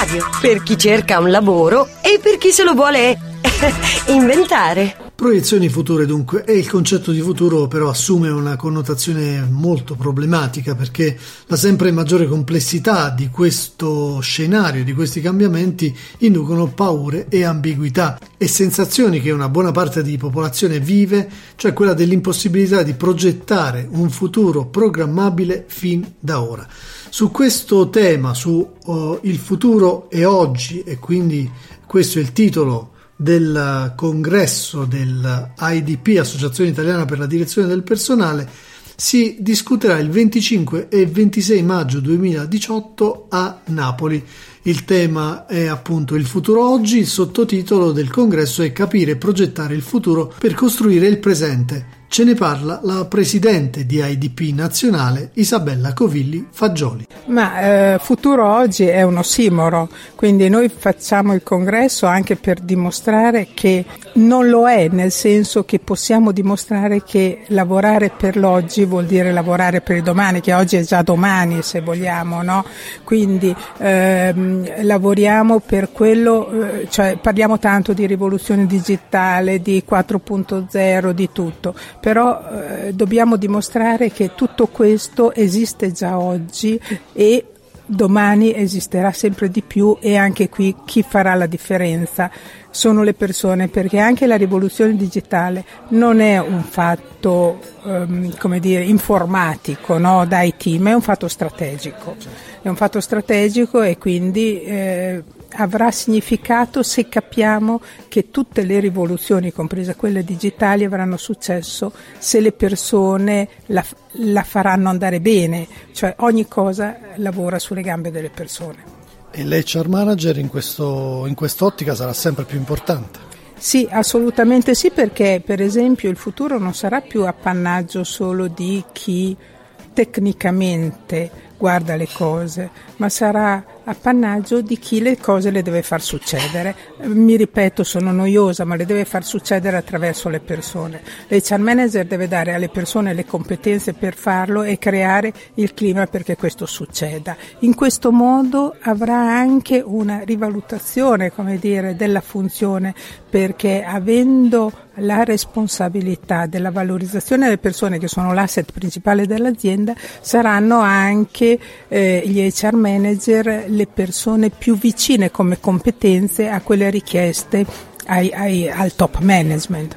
radio, per chi cerca un lavoro e per chi se lo vuole inventare. Proiezioni future dunque e il concetto di futuro però assume una connotazione molto problematica perché la sempre maggiore complessità di questo scenario, di questi cambiamenti inducono paure e ambiguità e sensazioni che una buona parte di popolazione vive, cioè quella dell'impossibilità di progettare un futuro programmabile fin da ora. Su questo tema, su uh, il futuro e oggi e quindi questo è il titolo del congresso dell'IDP, Associazione Italiana per la Direzione del Personale, si discuterà il 25 e 26 maggio 2018 a Napoli. Il tema è appunto il futuro oggi, il sottotitolo del congresso è capire e progettare il futuro per costruire il presente. Ce ne parla la presidente di IDP nazionale Isabella Covilli Fagioli. Ma eh, futuro oggi è un ossimoro, quindi noi facciamo il congresso anche per dimostrare che non lo è, nel senso che possiamo dimostrare che lavorare per l'oggi vuol dire lavorare per il domani, che oggi è già domani se vogliamo, no? Quindi ehm, lavoriamo per quello, eh, cioè parliamo tanto di rivoluzione digitale, di 4.0, di tutto però eh, dobbiamo dimostrare che tutto questo esiste già oggi e domani esisterà sempre di più e anche qui chi farà la differenza sono le persone perché anche la rivoluzione digitale non è un fatto um, come dire informatico no, da IT ma è un fatto strategico. È un fatto strategico e quindi eh, avrà significato se capiamo che tutte le rivoluzioni, comprese quelle digitali, avranno successo se le persone la, la faranno andare bene, cioè ogni cosa lavora sulle gambe delle persone. E l'HR manager in, questo, in quest'ottica sarà sempre più importante. Sì, assolutamente sì, perché per esempio il futuro non sarà più appannaggio solo di chi tecnicamente guarda le cose, ma sarà appannaggio di chi le cose le deve far succedere. Mi ripeto, sono noiosa, ma le deve far succedere attraverso le persone. L'HR manager deve dare alle persone le competenze per farlo e creare il clima perché questo succeda. In questo modo avrà anche una rivalutazione, come dire, della funzione perché avendo la responsabilità della valorizzazione delle persone che sono l'asset principale dell'azienda saranno anche eh, gli HR manager le persone più vicine come competenze a quelle richieste ai, ai, al top management.